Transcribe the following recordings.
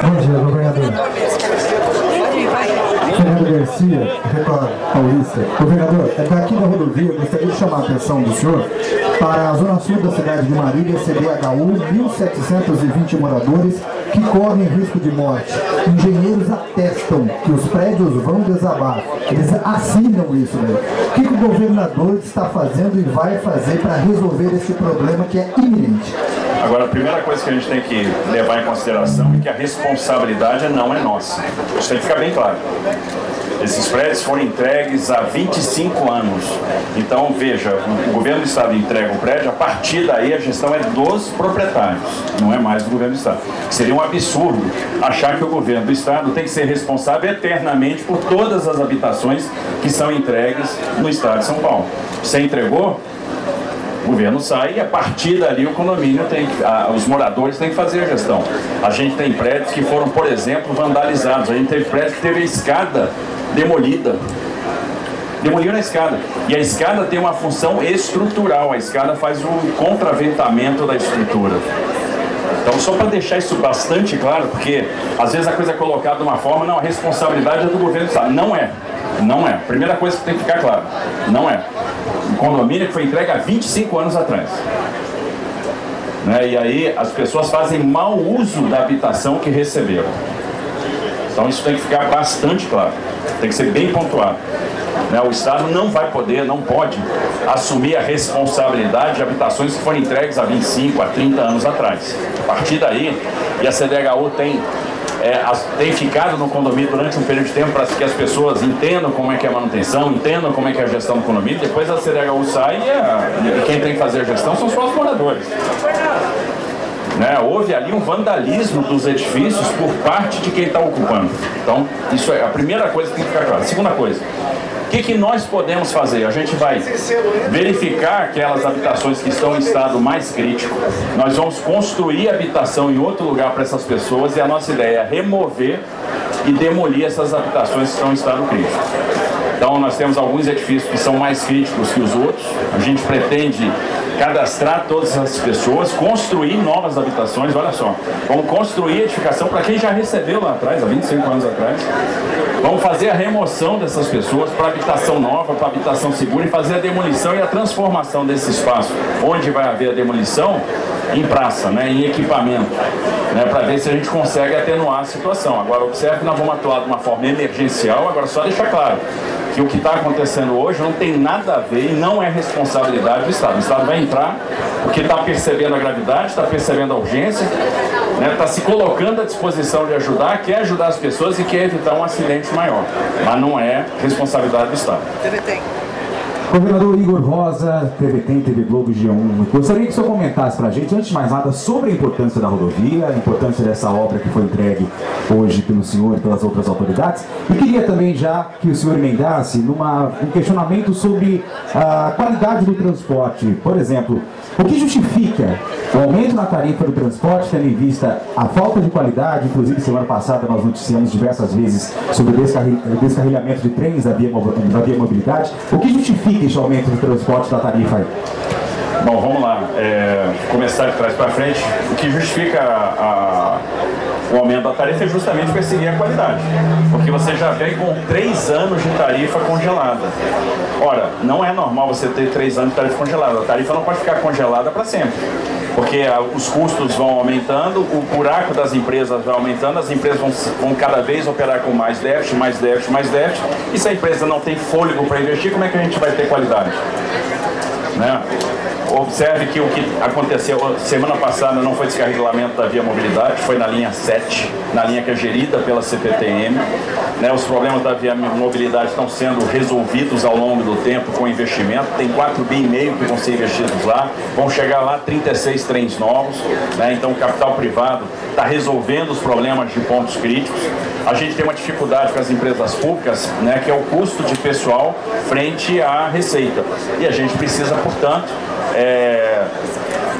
Bom dia, governador. Fernando Garcia, Record Paulista. Governador, é daqui da rodovia, gostaria de chamar a atenção do senhor para a zona sul da cidade de Marília, CDHU, 1.720 moradores que correm risco de morte. Engenheiros atestam que os prédios vão desabar. Eles assinam isso daí. O que, que o governador está fazendo e vai fazer para resolver esse problema que é iminente? Agora, a primeira coisa que a gente tem que levar em consideração é que a responsabilidade não é nossa. Isso tem que ficar bem claro. Esses prédios foram entregues há 25 anos. Então, veja, o governo do Estado entrega o prédio, a partir daí a gestão é dos proprietários, não é mais do governo do Estado. Seria um absurdo achar que o governo do Estado tem que ser responsável eternamente por todas as habitações que são entregues no Estado de São Paulo. Você entregou, o governo sai e a partir dali o condomínio tem a, os moradores têm que fazer a gestão. A gente tem prédios que foram, por exemplo, vandalizados. A gente teve prédio que teve a escada demolida. Demoliram a escada. E a escada tem uma função estrutural. A escada faz o contraventamento da estrutura. Então, só para deixar isso bastante claro, porque às vezes a coisa é colocada de uma forma, não, a responsabilidade é do governo do Estado. Não é. Não é. Primeira coisa que tem que ficar claro. Não é. Condomínio que foi entregue há 25 anos atrás. Né? E aí as pessoas fazem mau uso da habitação que receberam. Então isso tem que ficar bastante claro. Tem que ser bem pontuado. Né? O Estado não vai poder, não pode assumir a responsabilidade de habitações que foram entregues há 25, a 30 anos atrás. A partir daí, e a CDHU tem é, as, tem ficado no condomínio durante um período de tempo para que as pessoas entendam como é que é a manutenção, entendam como é que é a gestão do condomínio. Depois a CDHU sai e, a, e quem tem que fazer a gestão são os próprios moradores. Né? Houve ali um vandalismo dos edifícios por parte de quem está ocupando. Então, isso é a primeira coisa que tem que ficar claro. Segunda coisa, que, que nós podemos fazer? A gente vai verificar aquelas habitações que estão em estado mais crítico. Nós vamos construir habitação em outro lugar para essas pessoas e a nossa ideia é remover e demolir essas habitações que estão em estado crítico. Então nós temos alguns edifícios que são mais críticos que os outros. A gente pretende cadastrar todas essas pessoas, construir novas habitações, olha só. Vamos construir edificação para quem já recebeu lá atrás, há 25 anos atrás. Vamos fazer a remoção dessas pessoas para habitação nova, para habitação segura e fazer a demolição e a transformação desse espaço, onde vai haver a demolição, em praça, né, em equipamento, né, para ver se a gente consegue atenuar a situação. Agora, observe que nós vamos atuar de uma forma emergencial, agora só deixar claro que o que está acontecendo hoje não tem nada a ver e não é responsabilidade do Estado. O Estado vai entrar porque está percebendo a gravidade, está percebendo a urgência, está né, tá se colocando à disposição de ajudar, quer ajudar as pessoas e quer evitar um acidente maior. Mas não é responsabilidade do Estado. Governador Igor Rosa, TV Tem, TV Globo G1. Gostaria que o senhor comentasse para a gente, antes de mais nada, sobre a importância da rodovia, a importância dessa obra que foi entregue hoje pelo senhor e pelas outras autoridades. E queria também já que o senhor emendasse numa, um questionamento sobre a qualidade do transporte. Por exemplo, o que justifica o aumento na tarifa do transporte, tendo em vista a falta de qualidade? Inclusive, semana passada nós noticiamos diversas vezes sobre o descarri descarrilhamento de trens da via mobilidade. O que justifica esse aumento do transporte da tarifa aí? Bom, vamos lá. É, começar de trás para frente. O que justifica a, a, o aumento da tarifa é justamente perseguir a qualidade. Porque você já vem com três anos de tarifa congelada. Ora, não é normal você ter três anos de tarifa congelada. A tarifa não pode ficar congelada para sempre. Porque a, os custos vão aumentando, o buraco das empresas vai aumentando, as empresas vão, vão cada vez operar com mais déficit, mais déficit, mais déficit. E se a empresa não tem fôlego para investir, como é que a gente vai ter qualidade? Né? Observe que o que aconteceu semana passada não foi descarregamento da via mobilidade, foi na linha 7, na linha que é gerida pela CPTM. Né, os problemas da via mobilidade estão sendo resolvidos ao longo do tempo com investimento. Tem 4 bi e meio que vão ser investidos lá. Vão chegar lá 36 trens novos. Né, então o capital privado está resolvendo os problemas de pontos críticos. A gente tem uma dificuldade com as empresas públicas, né, que é o custo de pessoal frente à receita. E a gente precisa, portanto, é,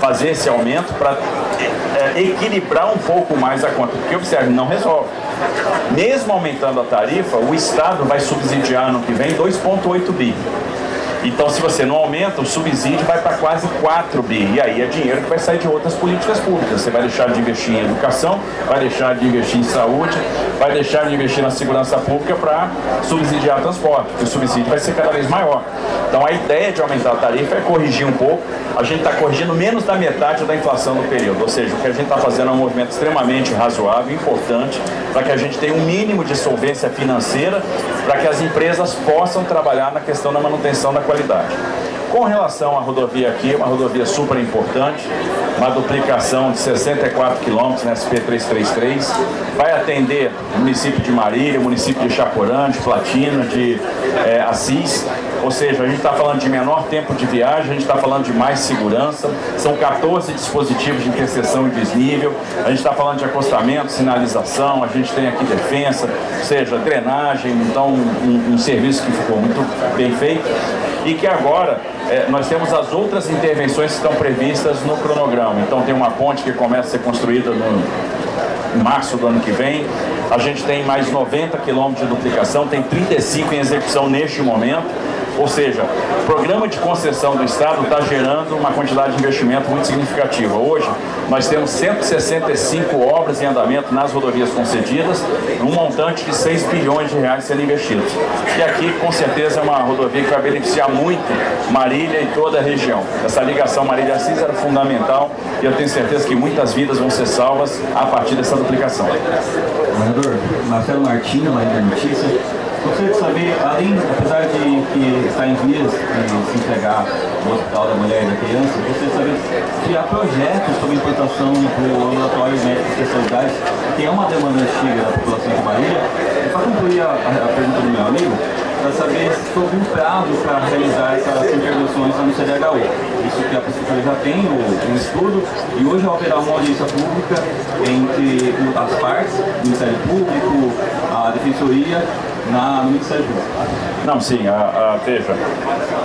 fazer esse aumento para é, equilibrar um pouco mais a conta. Porque, observe, não resolve. Mesmo aumentando a tarifa, o Estado vai subsidiar no que vem 2,8 bi. Então, se você não aumenta, o subsídio vai para quase 4 bi. E aí é dinheiro que vai sair de outras políticas públicas. Você vai deixar de investir em educação, vai deixar de investir em saúde, vai deixar de investir na segurança pública para subsidiar transporte, porque o subsídio vai ser cada vez maior. Então, a ideia de aumentar a tarifa é corrigir um pouco. A gente está corrigindo menos da metade da inflação do período. Ou seja, o que a gente está fazendo é um movimento extremamente razoável, importante, para que a gente tenha um mínimo de solvência financeira, para que as empresas possam trabalhar na questão da manutenção da qualidade. Com relação à rodovia aqui, uma rodovia super importante, uma duplicação de 64 quilômetros na SP333, vai atender o município de Marília, o município de Chaporã, de Platina, de é, Assis, ou seja, a gente está falando de menor tempo de viagem, a gente está falando de mais segurança, são 14 dispositivos de interseção e desnível, a gente está falando de acostamento, sinalização, a gente tem aqui defesa, ou seja, drenagem, então um, um serviço que ficou muito bem feito e que agora é, nós temos as outras intervenções que estão previstas no cronograma. Então tem uma ponte que começa a ser construída no, março do ano que vem. A gente tem mais 90 quilômetros de duplicação, tem 35 em execução neste momento. Ou seja, o programa de concessão do Estado está gerando uma quantidade de investimento muito significativa. Hoje, nós temos 165 obras em andamento nas rodovias concedidas, um montante de 6 bilhões de reais sendo investidos. E aqui, com certeza, é uma rodovia que vai beneficiar muito Marília e toda a região. Essa ligação Marília-Assis era fundamental e eu tenho certeza que muitas vidas vão ser salvas a partir dessa duplicação. Governador, Marcelo Martins, Marília Notícia. Gostaria além, apesar de que está em vias de se entregar o Hospital da Mulher e da Criança, de saber se há projetos sobre implantação do ambulatório médico de especialidade, que é uma demanda antiga da população de. E para concluir a, a, pergunta do meu amigo, para saber sobre um prazo para realizar essas intervenções no CDHU. Isso que a Prefeitura já tem um estudo e hoje haverá uma audiência pública entre as partes, o Ministério Público, a Defensoria na, no Ministério Público. Não, sim, a, a veja,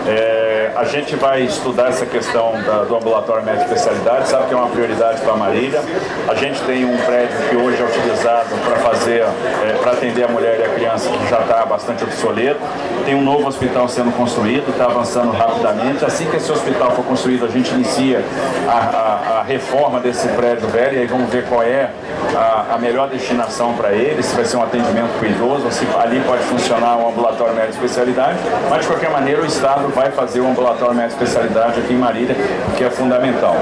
é, a gente vai estudar essa questão da, do ambulatório médico especialidade, sabe que é uma prioridade para a Marília. A gente tem um prédio que hoje é utilizado para fazer, é, para atender a mulher e a criança que já está bastante obsoleto. Tem um novo hospital sendo construído, está avançando rapidamente. Assim que esse hospital for construído, a gente inicia a, a, a reforma desse prédio velho e aí vamos ver qual é a, a melhor destinação para ele, se vai ser um atendimento para idoso, se ali pode funcionar um ambulatório médico especialidade, mas de qualquer maneira o Estado vai fazer um ambulatório médico especialidade aqui em Marília, que é fundamental.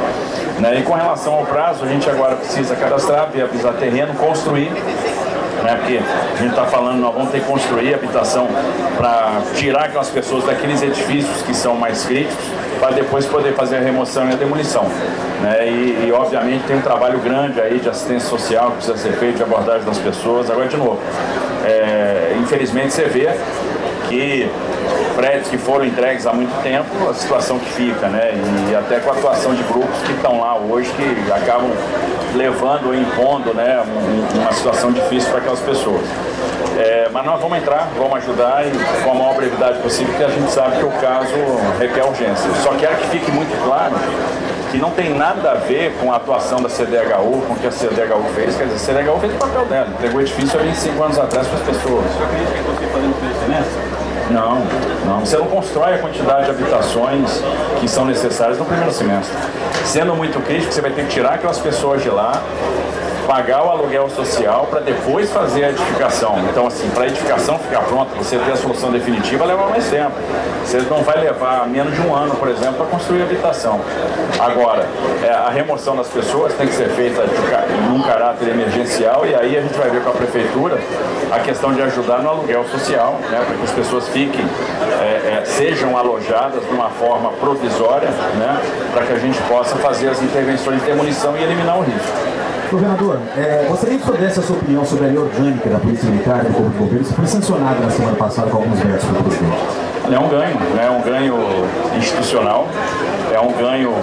Né? E com relação ao prazo, a gente agora precisa cadastrar, viabilizar terreno, construir né? Porque a gente está falando, nós vamos ter que construir habitação para tirar aquelas pessoas daqueles edifícios que são mais críticos, para depois poder fazer a remoção e a demolição. Né? E, e, obviamente tem um trabalho grande aí de assistência social que precisa ser feito, de abordagem das pessoas. Agora de novo, é, infelizmente você vê que prédios que foram entregues há muito tempo, a situação que fica, né? E até com a atuação de grupos que estão lá hoje que acabam levando ou impondo né, uma situação difícil para aquelas pessoas. É, mas nós vamos entrar, vamos ajudar e com a maior brevidade possível, porque a gente sabe que o caso requer urgência. Só quero que fique muito claro que não tem nada a ver com a atuação da CDHU, com o que a CDHU fez. Quer dizer, a CDHU fez o papel dela, entregou o edifício há 25 anos atrás para as pessoas. Você acredita que você fazendo semestre? Não, não. Você não constrói a quantidade de habitações que são necessárias no primeiro semestre. Sendo muito crítico, você vai ter que tirar aquelas pessoas de lá, pagar o aluguel social para depois fazer a edificação. Então, assim, para a edificação ficar pronta, você ter a solução definitiva, leva mais tempo. Você não vai levar menos de um ano, por exemplo, para construir habitação. Agora, é, a remoção das pessoas tem que ser feita num caráter emergencial e aí a gente vai ver com a prefeitura a questão de ajudar no aluguel social, né, para que as pessoas fiquem, é, é, sejam alojadas de uma forma provisória, né, para que a gente possa fazer as intervenções de demolição e eliminar o risco. Governador, é, gostaria que soubesse a sua opinião sobre a lei orgânica da Polícia Militar e do Corpo de Bombeiros, que foi sancionada na semana passada com alguns versos pelo presidente. É um ganho, né? é um ganho institucional, é um ganho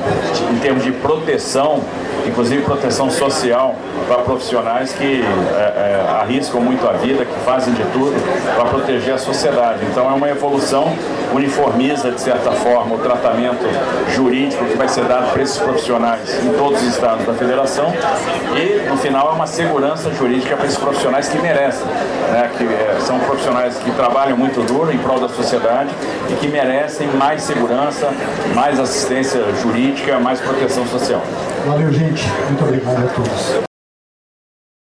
em termos de proteção inclusive proteção social para profissionais que é, é, arriscam muito a vida, que fazem de tudo para proteger a sociedade. Então é uma evolução, uniformiza de certa forma o tratamento jurídico que vai ser dado para esses profissionais em todos os estados da federação e no final é uma segurança jurídica para esses profissionais que merecem, né? que é, são profissionais que trabalham muito duro em prol da sociedade e que merecem mais segurança, mais assistência jurídica, mais proteção social. Valeu, gente. Muito obrigado a todos.